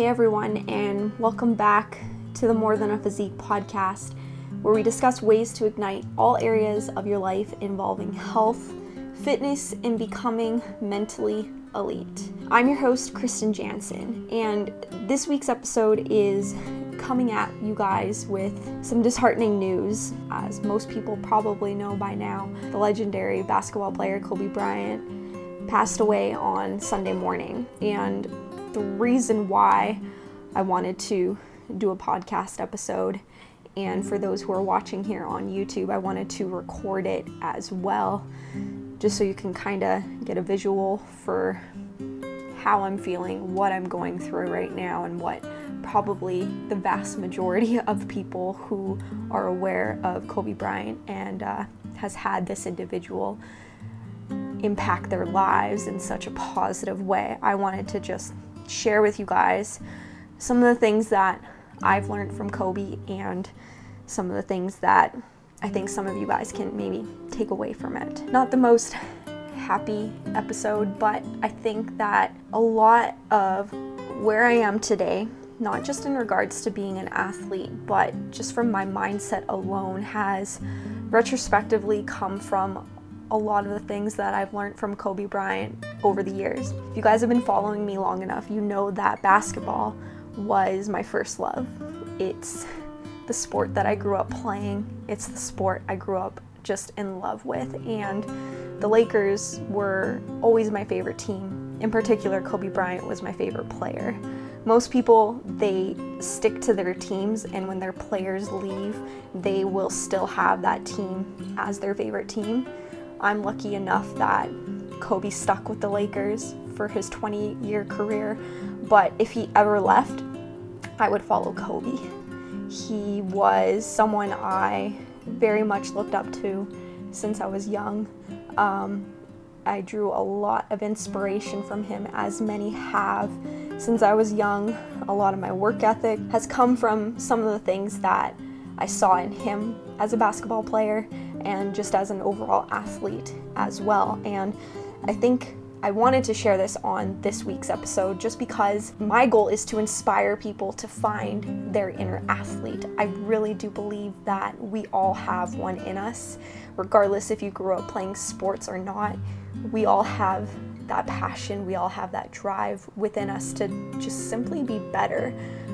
Hey everyone, and welcome back to the More Than a Physique podcast, where we discuss ways to ignite all areas of your life involving health, fitness, and becoming mentally elite. I'm your host, Kristen Jansen, and this week's episode is coming at you guys with some disheartening news. As most people probably know by now, the legendary basketball player Kobe Bryant passed away on Sunday morning, and the reason why I wanted to do a podcast episode. And for those who are watching here on YouTube, I wanted to record it as well, just so you can kind of get a visual for how I'm feeling, what I'm going through right now, and what probably the vast majority of people who are aware of Kobe Bryant and uh, has had this individual impact their lives in such a positive way. I wanted to just share with you guys some of the things that I've learned from Kobe and some of the things that I think some of you guys can maybe take away from it. Not the most happy episode, but I think that a lot of where I am today, not just in regards to being an athlete, but just from my mindset alone, has retrospectively come from a lot of the things that I've learned from Kobe Bryant over the years. If you guys have been following me long enough, you know that basketball was my first love. It's the sport that I grew up playing, it's the sport I grew up just in love with. And the Lakers were always my favorite team. In particular, Kobe Bryant was my favorite player. Most people, they stick to their teams, and when their players leave, they will still have that team as their favorite team. I'm lucky enough that Kobe stuck with the Lakers for his 20 year career, but if he ever left, I would follow Kobe. He was someone I very much looked up to since I was young. Um, I drew a lot of inspiration from him, as many have since I was young. A lot of my work ethic has come from some of the things that I saw in him as a basketball player and just as an overall athlete as well. And I think I wanted to share this on this week's episode just because my goal is to inspire people to find their inner athlete. I really do believe that we all have one in us, regardless if you grew up playing sports or not. We all have that passion, we all have that drive within us to just simply be better,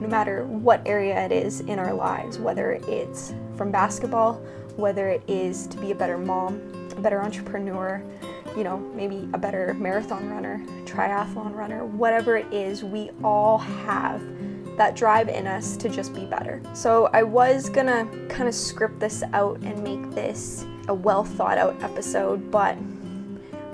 no matter what area it is in our lives, whether it's from basketball, whether it is to be a better mom, a better entrepreneur, you know, maybe a better marathon runner, triathlon runner, whatever it is, we all have that drive in us to just be better. So I was gonna kind of script this out and make this a well thought out episode, but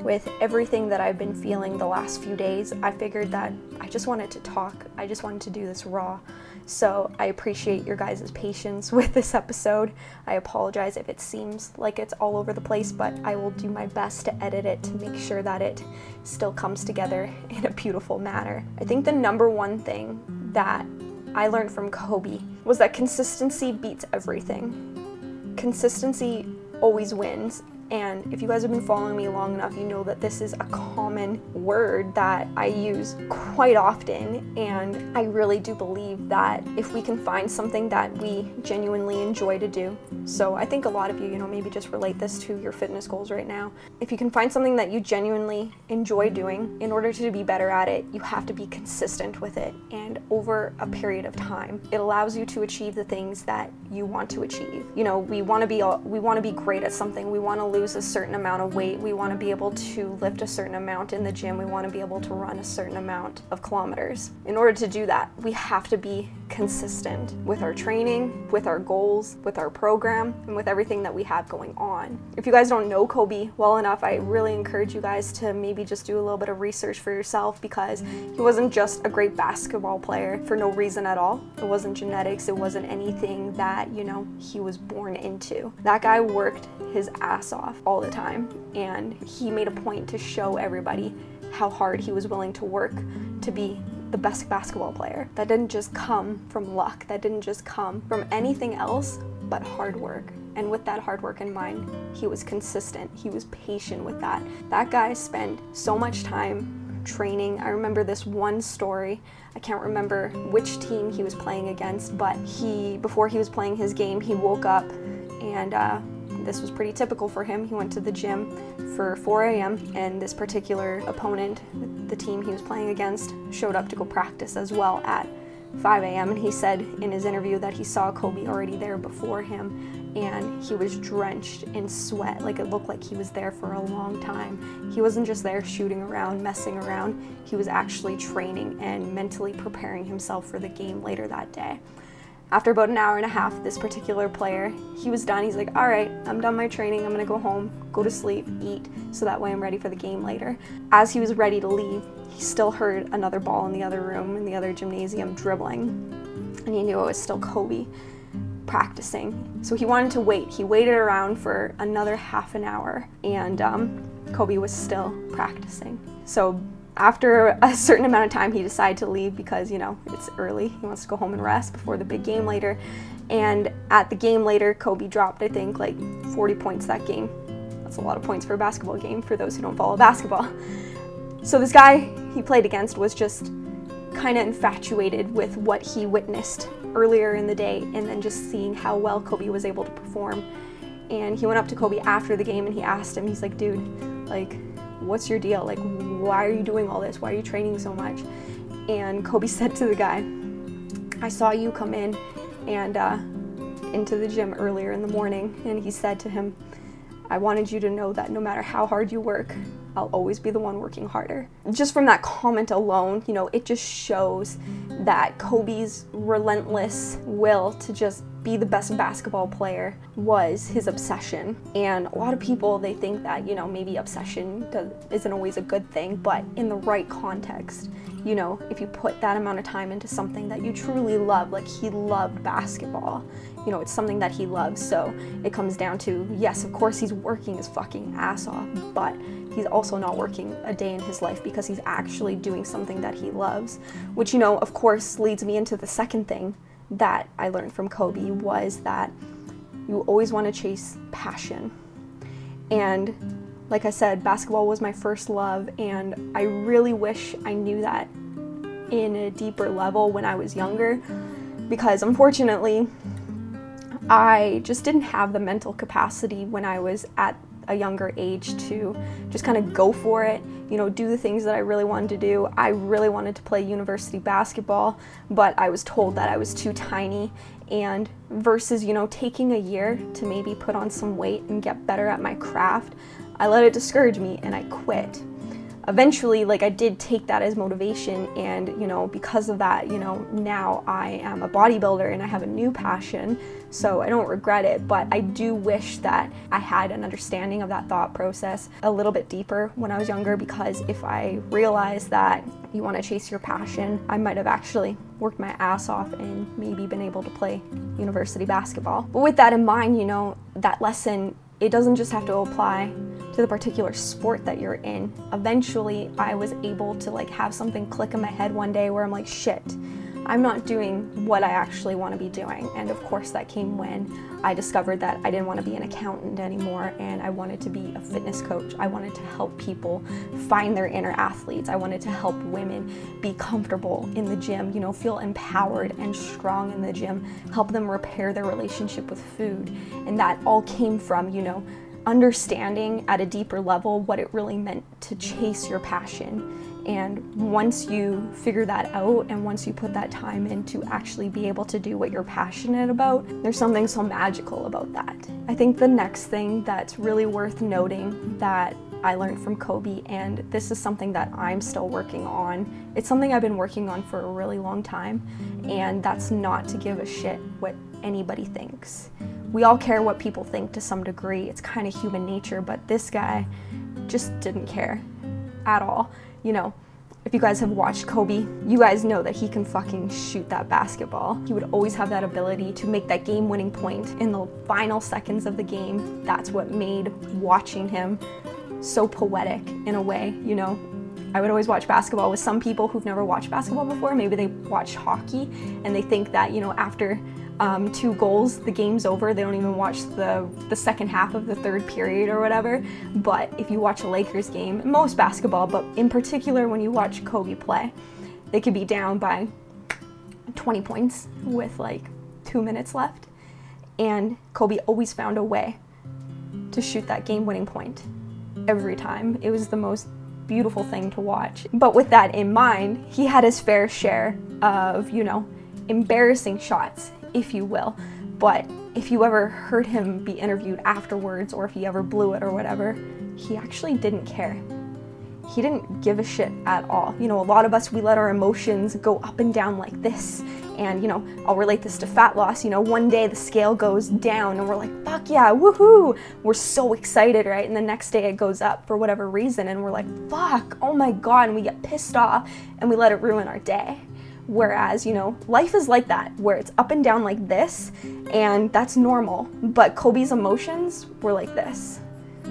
with everything that I've been feeling the last few days, I figured that I just wanted to talk. I just wanted to do this raw. So I appreciate your guys' patience with this episode. I apologize if it seems like it's all over the place, but I will do my best to edit it to make sure that it still comes together in a beautiful manner. I think the number one thing that I learned from Kobe was that consistency beats everything. Consistency always wins, and if you guys have been following me long enough, you know that this is a common word that I use quite often. And I really do believe that if we can find something that we genuinely enjoy to do, so I think a lot of you, you know, maybe just relate this to your fitness goals right now. If you can find something that you genuinely enjoy doing, in order to be better at it, you have to be consistent with it. And over a period of time, it allows you to achieve the things that you want to achieve. You know, we want to be we want to be great at something. We want to lose a certain amount of weight. We want to be able to lift a certain amount in the gym. We want to be able to run a certain amount of kilometers. In order to do that, we have to be consistent with our training, with our goals, with our program, and with everything that we have going on. If you guys don't know Kobe well enough, I really encourage you guys to maybe just do a little bit of research for yourself because he wasn't just a great basketball player for no reason at all. It wasn't genetics, it wasn't anything that, you know, he was born into. That guy worked his ass off all the time and he made a point to show everybody how hard he was willing to work to be the best basketball player. That didn't just come from luck, that didn't just come from anything else but hard work. And with that hard work in mind, he was consistent, he was patient with that. That guy spent so much time training. I remember this one story. I can't remember which team he was playing against, but he, before he was playing his game, he woke up and uh, this was pretty typical for him. He went to the gym for 4 a.m., and this particular opponent, the team he was playing against, showed up to go practice as well at 5 a.m. And he said in his interview that he saw Kobe already there before him and he was drenched in sweat. Like it looked like he was there for a long time. He wasn't just there shooting around, messing around, he was actually training and mentally preparing himself for the game later that day. After about an hour and a half, this particular player, he was done. He's like, all right, I'm done my training. I'm gonna go home, go to sleep, eat, so that way I'm ready for the game later. As he was ready to leave, he still heard another ball in the other room, in the other gymnasium, dribbling. And he knew it was still Kobe practicing. So he wanted to wait. He waited around for another half an hour, and um, Kobe was still practicing. So after a certain amount of time, he decided to leave because, you know, it's early. He wants to go home and rest before the big game later. And at the game later, Kobe dropped, I think, like 40 points that game. That's a lot of points for a basketball game for those who don't follow basketball. So this guy he played against was just kind of infatuated with what he witnessed earlier in the day and then just seeing how well Kobe was able to perform. And he went up to Kobe after the game and he asked him, he's like, dude, like, what's your deal? Like, why are you doing all this? Why are you training so much? And Kobe said to the guy, I saw you come in and uh, into the gym earlier in the morning, and he said to him, I wanted you to know that no matter how hard you work, I'll always be the one working harder. Just from that comment alone, you know, it just shows that Kobe's relentless will to just be the best basketball player was his obsession. And a lot of people, they think that, you know, maybe obsession does, isn't always a good thing, but in the right context, you know, if you put that amount of time into something that you truly love, like he loved basketball, you know, it's something that he loves. So it comes down to, yes, of course he's working his fucking ass off, but he's also not working a day in his life because he's actually doing something that he loves. Which, you know, of course leads me into the second thing that I learned from Kobe was that you always want to chase passion. And like I said, basketball was my first love, and I really wish I knew that in a deeper level when I was younger because unfortunately, I just didn't have the mental capacity when I was at a younger age to just kind of go for it, you know, do the things that I really wanted to do. I really wanted to play university basketball, but I was told that I was too tiny. And versus, you know, taking a year to maybe put on some weight and get better at my craft, I let it discourage me and I quit eventually like i did take that as motivation and you know because of that you know now i am a bodybuilder and i have a new passion so i don't regret it but i do wish that i had an understanding of that thought process a little bit deeper when i was younger because if i realized that you want to chase your passion i might have actually worked my ass off and maybe been able to play university basketball. But with that in mind you know that lesson it doesn't just have to apply to the particular sport that you're in. Eventually, I was able to like have something click in my head one day where I'm like, shit, I'm not doing what I actually want to be doing. And of course, that came when I discovered that I didn't want to be an accountant anymore and I wanted to be a fitness coach. I wanted to help people find their inner athletes. I wanted to help women be comfortable in the gym, you know, feel empowered and strong in the gym, help them repair their relationship with food. And that all came from, you know, understanding at a deeper level what it really meant to chase your passion. And once you figure that out and once you put that time in to actually be able to do what you're passionate about, there's something so magical about that. I think the next thing that's really worth noting that I learned from Kobe, and this is something that I'm still working on. It's something I've been working on for a really long time, and that's not to give a shit what anybody thinks. We all care what people think to some degree, it's kind of human nature, but this guy just didn't care at all. You know, if you guys have watched Kobe, you guys know that he can fucking shoot that basketball. He would always have that ability to make that game winning point in the final seconds of the game. That's what made watching him so poetic in a way, you know. I would always watch basketball with some people who've never watched basketball before. Maybe they watch hockey and they think that, you know, after um, two goals, the game's over. They don't even watch the, the second half of the third period or whatever. But if you watch a Lakers game, most basketball, but in particular when you watch Kobe play, they could be down by 20 points with like two minutes left. And Kobe always found a way to shoot that game winning point every time. It was the most beautiful thing to watch. But with that in mind, he had his fair share of, you know, embarrassing shots if you will. But if you ever heard him be interviewed afterwards or if he ever blew it or whatever, he actually didn't care. He didn't give a shit at all. You know, a lot of us, we let our emotions go up and down like this. And, you know, I'll relate this to fat loss. You know, one day the scale goes down and we're like, fuck yeah, woohoo. We're so excited, right? And the next day it goes up for whatever reason. And we're like, fuck, oh my God. And we get pissed off and we let it ruin our day. Whereas, you know, life is like that, where it's up and down like this, and that's normal. But Kobe's emotions were like this.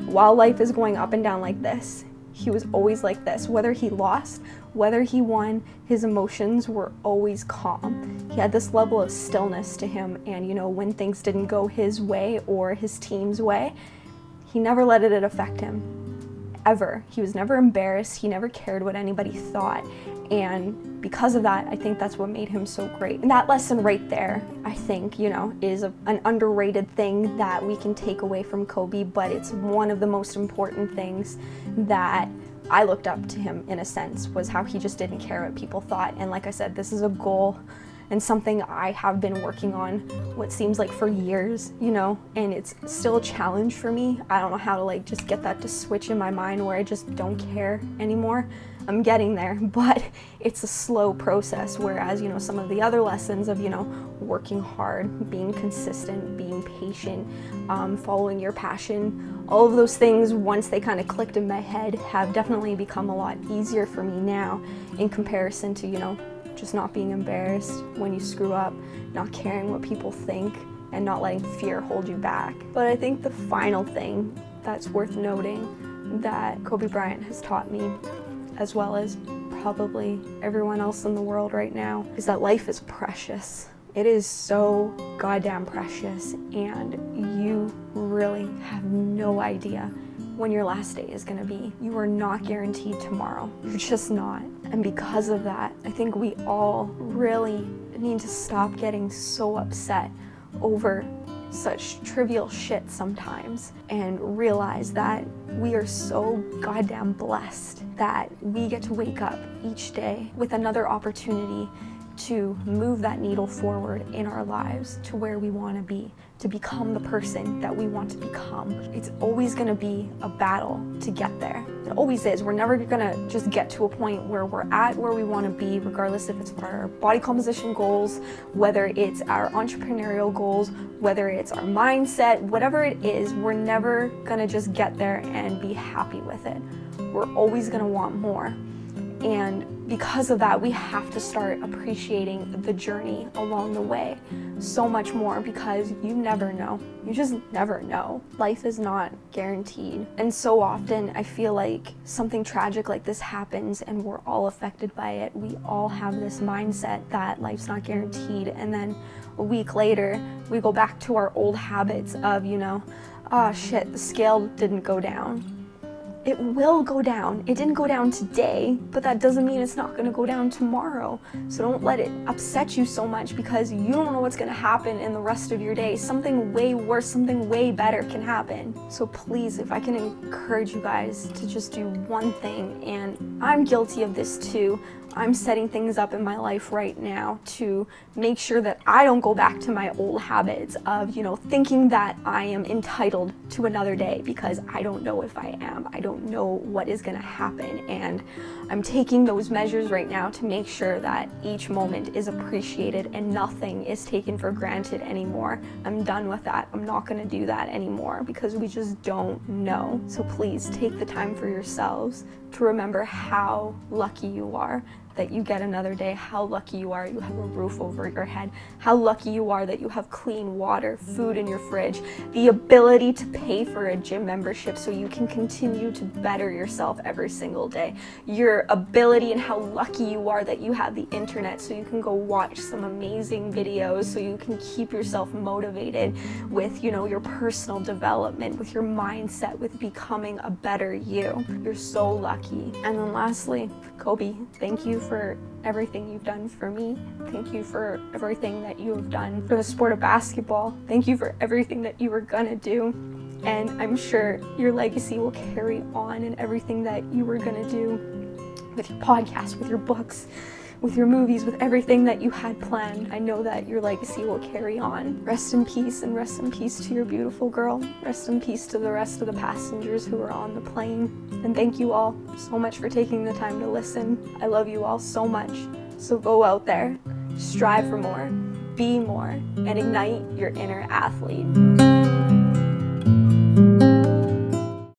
While life is going up and down like this, he was always like this. Whether he lost, whether he won, his emotions were always calm. He had this level of stillness to him, and you know, when things didn't go his way or his team's way, he never let it affect him. Ever. He was never embarrassed, he never cared what anybody thought. And because of that, I think that's what made him so great. And that lesson right there, I think, you know, is a, an underrated thing that we can take away from Kobe, but it's one of the most important things that I looked up to him in a sense was how he just didn't care what people thought. And like I said, this is a goal and something I have been working on what seems like for years, you know, and it's still a challenge for me. I don't know how to like just get that to switch in my mind where I just don't care anymore. I'm getting there, but it's a slow process. Whereas, you know, some of the other lessons of, you know, working hard, being consistent, being patient, um, following your passion, all of those things, once they kind of clicked in my head, have definitely become a lot easier for me now in comparison to, you know, just not being embarrassed when you screw up, not caring what people think, and not letting fear hold you back. But I think the final thing that's worth noting that Kobe Bryant has taught me as well as probably everyone else in the world right now, is that life is precious. It is so goddamn precious, and you really have no idea when your last day is gonna be. You are not guaranteed tomorrow. You're just not. And because of that, I think we all really need to stop getting so upset over such trivial shit sometimes and realize that we are so goddamn blessed that we get to wake up each day with another opportunity to move that needle forward in our lives to where we want to be, to become the person that we want to become. It's always going to be a battle to get there. It always is. We're never going to just get to a point where we're at where we want to be, regardless if it's our body composition goals, whether it's our entrepreneurial goals, whether it's our mindset, whatever it is, we're never going to just get there and be happy with it. We're always going to want more. And because of that, we have to start appreciating the journey along the way so much more because you never know. You just never know. Life is not guaranteed. And so often, I feel like something tragic like this happens and we're all affected by it. We all have this mindset that life's not guaranteed. And then a week later, we go back to our old habits of, you know, oh shit, the scale didn't go down it will go down. It didn't go down today, but that doesn't mean it's not going to go down tomorrow. So don't let it upset you so much because you don't know what's going to happen in the rest of your day. Something way worse, something way better can happen. So please, if I can encourage you guys to just do one thing, and I'm guilty of this too, I'm setting things up in my life right now to make sure that I don't go back to my old habits of, you know, thinking that I am entitled to another day because I don't know if I am. I don't know what is going to happen. And I'm taking those measures right now to make sure that each moment is appreciated and nothing is taken for granted anymore. I'm done with that. I'm not going to do that anymore because we just don't know. So please take the time for yourselves to remember how lucky you are that you get another day, how lucky you are you have a roof over your head, how lucky you are that you have clean water, food in your fridge, the ability to pay for a gym membership so you can continue to better yourself every single day, your ability and how lucky you are that you have the internet so you can go watch some amazing videos so you can keep yourself motivated with, you know, your personal development, with your mindset, with becoming a better you. You're so lucky. And then lastly, Kobe, thank you for everything you've done for me. Thank you for everything that you have done for the sport of basketball. Thank you for everything that you were gonna do. And I'm sure your legacy will carry on in everything that you were gonna do with your podcast, with your books, with your movies, with everything that you had planned. I know that your legacy will carry on. Rest in peace and rest in peace to your beautiful girl. Rest in peace to the rest of the passengers who were on the plane. And thank you all so much for taking the time to listen. I love you all so much. So go out there, strive for more, be more, and ignite your inner athlete.